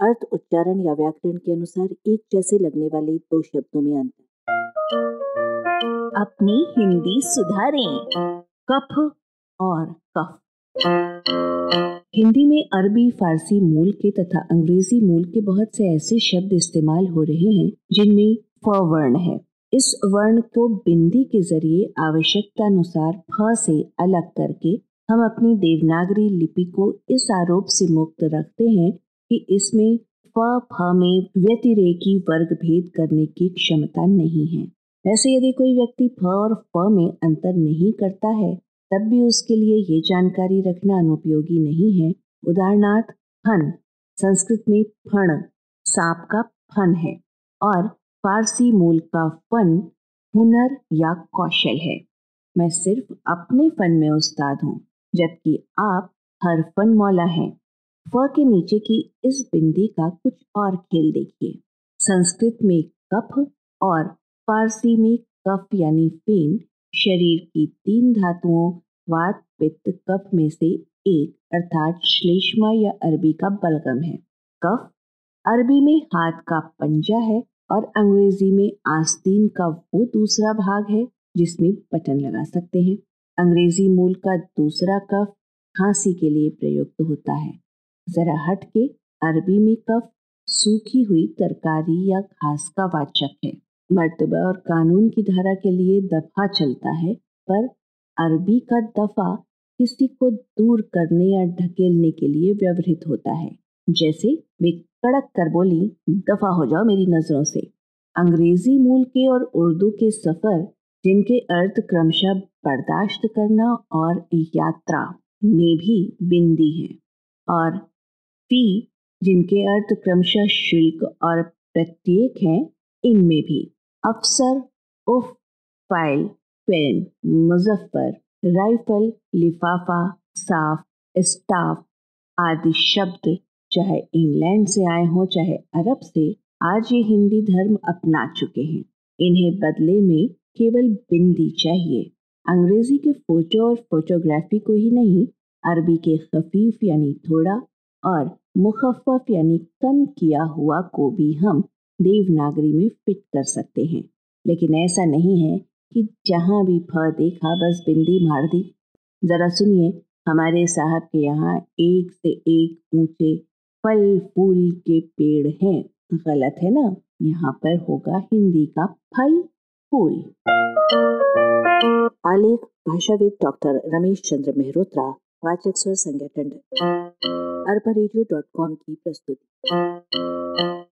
अर्थ, उच्चारण या व्याकरण के अनुसार एक जैसे लगने वाले दो शब्दों में अंतर। अपनी हिंदी सुधारें। कफ और कफ। हिंदी में अरबी, फारसी मूल के तथा अंग्रेज़ी मूल के बहुत से ऐसे शब्द इस्तेमाल हो रहे हैं, जिनमें फ वर्ण है। इस वर्ण को बिंदी के ज़रिए आवश्यकता अनुसार फ से अलग करके हम अपनी देवनागरी लिपि को इस आरोप से मुक्त रखते हैं कि इसमें फ फ में व्यतिरेकी वर्ग भेद करने की क्षमता नहीं है। वैसे यदि कोई व्यक्ति फ और फ में अंतर नहीं करता है, तब भी उसके लिए ये जानकारी रखना अनुपयोगी नहीं है। उदाहरणार्थ, फन, संस्कृत में फण, सांप का फन है, और फारसी मूल का फन, हुनर या कौशल है। मैं सिर्फ़ अपने फन में उस्ताद हूँ, जबकि आप हर फन मौला हैं। फ के नीचे की इस बिंदी का कुछ और खेल देखिए। संस्कृत में कफ और फारसी में कफ यानी फेन शरीर की तीन धातुओं, वात, पित्त, कफ में से एक, अर्थात श्लेष्मा या अरबी का बलगम है। कफ अरबी में हाथ का पंजा है और अंग्रेज़ी में आस्तीन का वो दूसरा भाग है, जिसमें बटन लगा सकते हैं। अंग्रेज़ी मूल का दूसरा कफ खांसी के लिए प्रयुक्त होता है। जरा हट के अरबी में कफ, सूखी हुई तरकारी या घास का वाचक है। मर्तबा और कानून की धारा के लिए दफ़ा चलता है, पर अरबी का दफ़ा किसी को दूर करने या ढकेलने के लिए व्यवहित होता है। जैसे, वे कड़क कर बोली, दफ़ा हो जाओ मेरी नज़रों से। अंग्रेज़ी मूल के और उर्दू के सफ़र, जिनके अर्थ क्रमशः बर्दाश्त करना और यात्रा में भी बिंदी है। और फ़ी जिनके अर्थ क्रमशः शुल्क और प्रत्येक हैं, इनमें भी अफसर, उफ, फ़ाइल फ़िल्म मुजफ्फर, राइफल, लिफाफा, साफ़, स्टाफ आदि शब्द चाहे इंग्लैंड से आए हों, चाहे अरब से आज ये हिंदी धर्म अपना चुके हैं। इन्हें बदले में केवल बिंदी चाहिए। अंग्रेज़ी के फ़ोटो और फोटोग्राफी को ही नहीं, अरबी के खफीफ यानी थोड़ा और मुखफ़ यानी कम किया हुआ को भी हम देवनागरी में फिट कर सकते हैं। लेकिन ऐसा नहीं है कि जहाँ भी फ देखा बस बिंदी मार दी। जरा सुनिए, हमारे साहब के यहाँ एक से एक ऊँचे फल फूल के पेड़ हैं। गलत है ना? यहाँ पर होगा हिंदी का फल फूल। आलेख, भाषाविद डॉक्टर रमेश चंद्र मेहरोत्रा वाचक स्वर संगठन अरबा की प्रस्तुति।